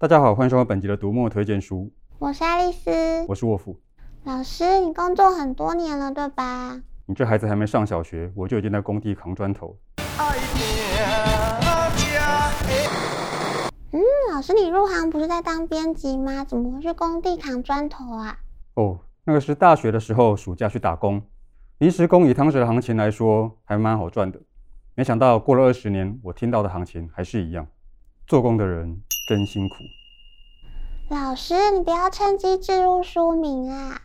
大家好，欢迎收看本集的读墨推荐书。我是爱丽丝，我是沃夫。老师，你工作很多年了，对吧？你这孩子还没上小学，我就已经在工地扛砖头。嗯，老师，你入行不是在当编辑吗？怎么会去工地扛砖头啊？哦，那个是大学的时候暑假去打工，临时工以当时的行情来说还蛮好赚的。没想到过了二十年，我听到的行情还是一样，做工的人真辛苦。老师，你不要趁机置入书名啊！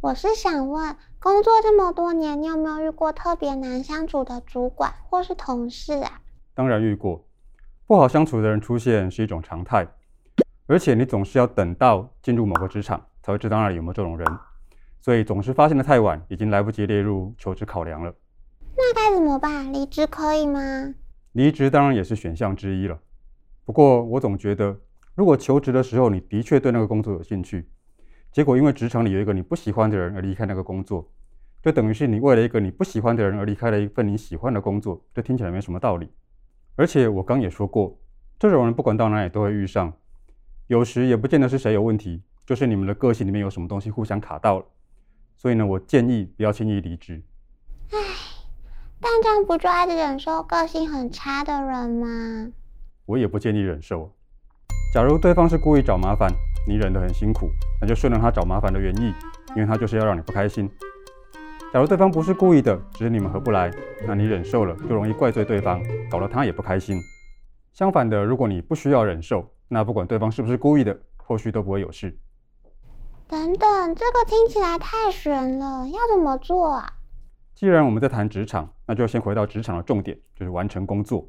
我是想问，工作这么多年，你有没有遇过特别难相处的主管或是同事啊？当然遇过，不好相处的人出现是一种常态，而且你总是要等到进入某个职场才会知道那里有没有这种人，所以总是发现的太晚，已经来不及列入求职考量了。那该怎么办？离职可以吗？离职当然也是选项之一了。不过我总觉得，如果求职的时候你的确对那个工作有兴趣，结果因为职场里有一个你不喜欢的人而离开那个工作，就等于是你为了一个你不喜欢的人而离开了一份你喜欢的工作，这听起来没什么道理。而且我刚也说过，这种人不管到哪里都会遇上，有时也不见得是谁有问题，就是你们的个性里面有什么东西互相卡到了。所以呢，我建议不要轻易离职。唉，但这样不就还得忍受个性很差的人吗？我也不建议忍受。假如对方是故意找麻烦，你忍得很辛苦，那就顺着他找麻烦的原意，因为他就是要让你不开心。假如对方不是故意的，只是你们合不来，那你忍受了就容易怪罪对方，搞得他也不开心。相反的，如果你不需要忍受，那不管对方是不是故意的，后续都不会有事。等等，这个听起来太玄了，要怎么做啊？既然我们在谈职场，那就先回到职场的重点，就是完成工作。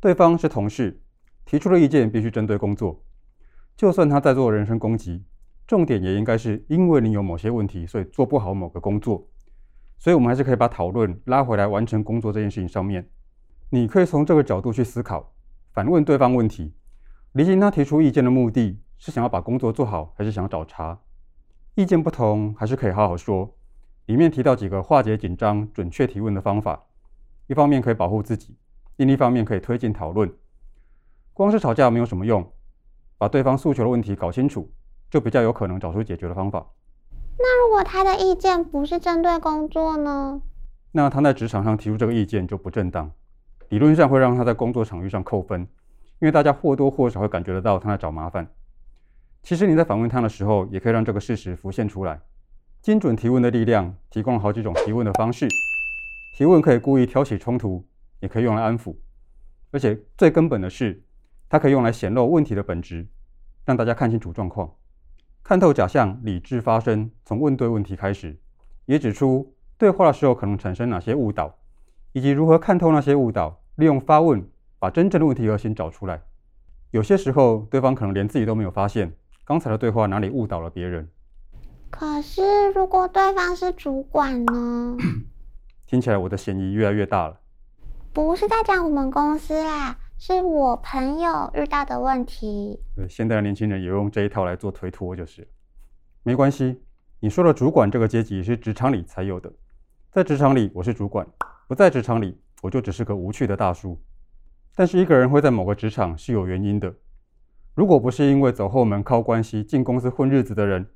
对方是同事，提出的意见必须针对工作。就算他在做人身攻击，重点也应该是因为你有某些问题，所以做不好某个工作。所以，我们还是可以把讨论拉回来完成工作这件事情上面。你可以从这个角度去思考，反问对方问题，厘清他提出意见的目的是想要把工作做好，还是想要找茬。意见不同，还是可以好好说。里面提到几个化解紧张、准确提问的方法，一方面可以保护自己，另一方面可以推进讨论。光是吵架没有什么用。把对方诉求的问题搞清楚，就比较有可能找出解决的方法。那如果他的意见不是针对工作呢？那他在职场上提出这个意见就不正当，理论上会让他在工作场域上扣分，因为大家或多或少会感觉得到他在找麻烦。其实你在反问他的时候，也可以让这个事实浮现出来。精准提问的力量提供了好几种提问的方式，提问可以故意挑起冲突，也可以用来安抚，而且最根本的是，它可以用来显露问题的本质，让大家看清楚状况，看透假象，理智发声。从问对问题开始，也指出对话的时候可能产生哪些误导，以及如何看透那些误导，利用发问把真正的问题核心找出来。有些时候，对方可能连自己都没有发现，刚才的对话哪里误导了别人。可是，如果对方是主管呢？听起来我的嫌疑越来越大了。不是在讲我们公司啦。是我朋友遇到的问题。对，现在的年轻人也用这一套来做推脱，就是没关系。你说的主管这个阶级是职场里才有的，在职场里我是主管，不在职场里我就只是个无趣的大叔。但是一个人会在某个职场是有原因的。如果不是因为走后门靠关系进公司混日子的人，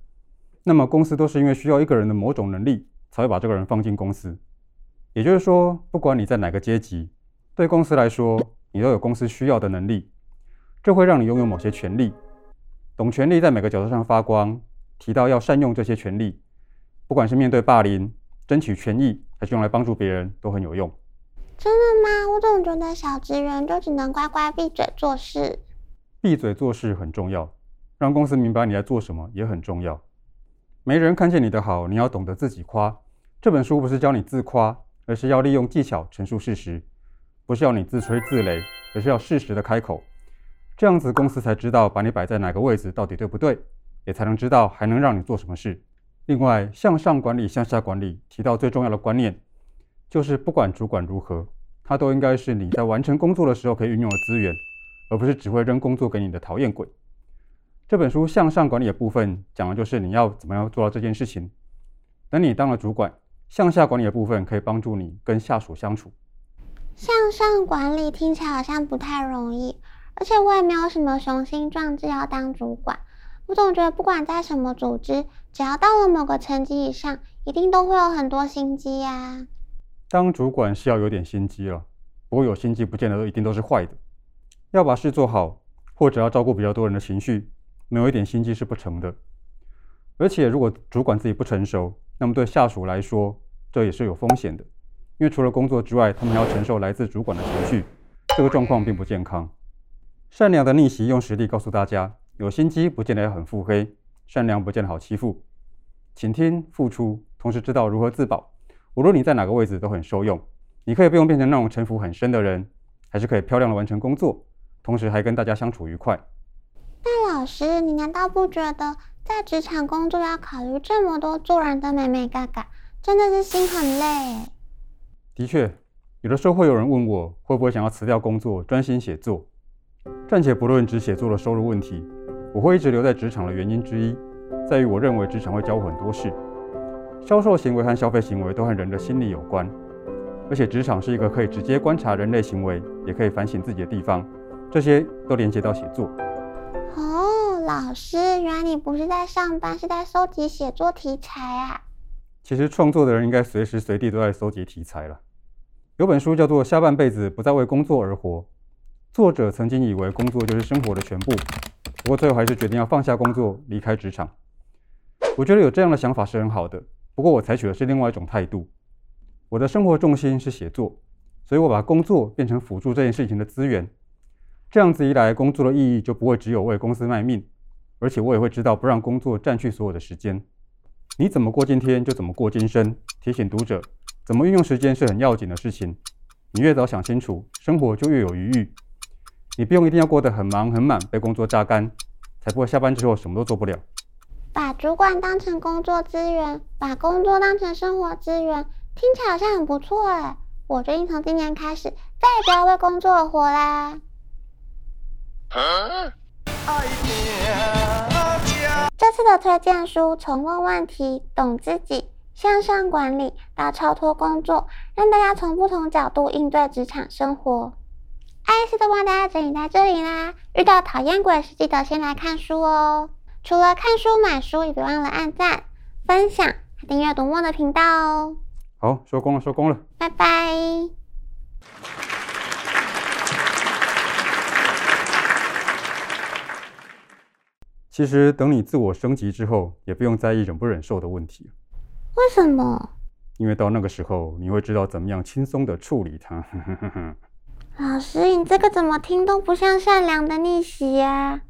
那么公司都是因为需要一个人的某种能力才会把这个人放进公司。也就是说，不管你在哪个阶级，对公司来说。你都有公司需要的能力，这会让你拥有某些权利。懂权利在每个角度上发光，提到要善用这些权利，不管是面对霸凌、争取权益，还是用来帮助别人，都很有用。真的吗？我总觉得小职员就只能乖乖闭嘴做事。闭嘴做事很重要，让公司明白你在做什么也很重要。没人看见你的好，你要懂得自己夸。这本书不是教你自夸，而是要利用技巧陈述事实。不是要你自吹自擂，而是要适时的开口，这样子公司才知道把你摆在哪个位置到底对不对，也才能知道还能让你做什么事。另外，向上管理、向下管理提到最重要的观念，就是不管主管如何，他都应该是你在完成工作的时候可以运用的资源，而不是只会扔工作给你的讨厌鬼。这本书向上管理的部分讲的就是你要怎么样做到这件事情。等你当了主管，向下管理的部分可以帮助你跟下属相处。向上管理听起来好像不太容易，而且我也没有什么雄心壮志要当主管。我总觉得不管在什么组织，只要到了某个层级以上，一定都会有很多心机呀。当主管是要有点心机了，不过有心机不见得一定都是坏的。要把事做好，或者要照顾比较多人的情绪，没有一点心机是不成的。而且如果主管自己不成熟，那么对下属来说，这也是有风险的。因为除了工作之外，他们还要承受来自主管的情绪，这个状况并不健康。善良的逆袭用实例告诉大家。有心机不见得很腹黑，善良不见得好欺负。倾听、付出，同时知道如何自保。无论你在哪个位置都很受用。你可以不用变成那种城府很深的人，还是可以漂亮的完成工作，同时还跟大家相处愉快。那老师，你难道不觉得在职场工作要考虑这么多做人的美美嘎嘎，真的是心很累？的确，有的时候会有人问我，会不会想要辞掉工作，专心写作。暂且不论只写作的收入问题。我会一直留在职场的原因之一，在于我认为职场会教我很多事。销售行为和消费行为都和人的心理有关，而且职场是一个可以直接观察人类行为，也可以反省自己的地方。这些都连接到写作。哦，老师，原来你不是在上班，是在搜集写作题材啊？其实创作的人应该随时随地都在搜集题材了。有本书叫做《下半辈子不再为工作而活》，作者曾经以为工作就是生活的全部。不过最后还是决定要放下工作，离开职场。我觉得有这样的想法是很好的。不过我采取的是另外一种态度。我的生活重心是写作，所以我把工作变成辅助这件事情的资源。这样子一来，工作的意义就不会只有为公司卖命，而且我也会知道不让工作占据所有的时间。你怎么过今天就怎么过今生。提醒读者，怎么运用时间是很要紧的事情。你越早想清楚，生活就越有余裕。你不用一定要过得很忙很满，被工作榨干，才不会下班之后什么都做不了。把主管当成工作资源，把工作当成生活资源，听起来好像很不错哎。我决定从今年开始，再也不要为工作而活啦。这次的推荐书从问问题、懂自己、向上管理到超脱工作，让大家从不同角度应对职场生活。艾斯都帮大家整理在这里啦。遇到讨厌鬼时，记得先来看书哦。除了看书买书，也别忘了按赞、分享、订阅读墨的频道哦。好，收工了，收工了，拜拜。其实等你自我升级之后，也不用在意忍不忍受的问题。为什么？因为到那个时候，你会知道怎么样轻松的处理它。老师，你这个怎么听都不像善良的逆袭呀？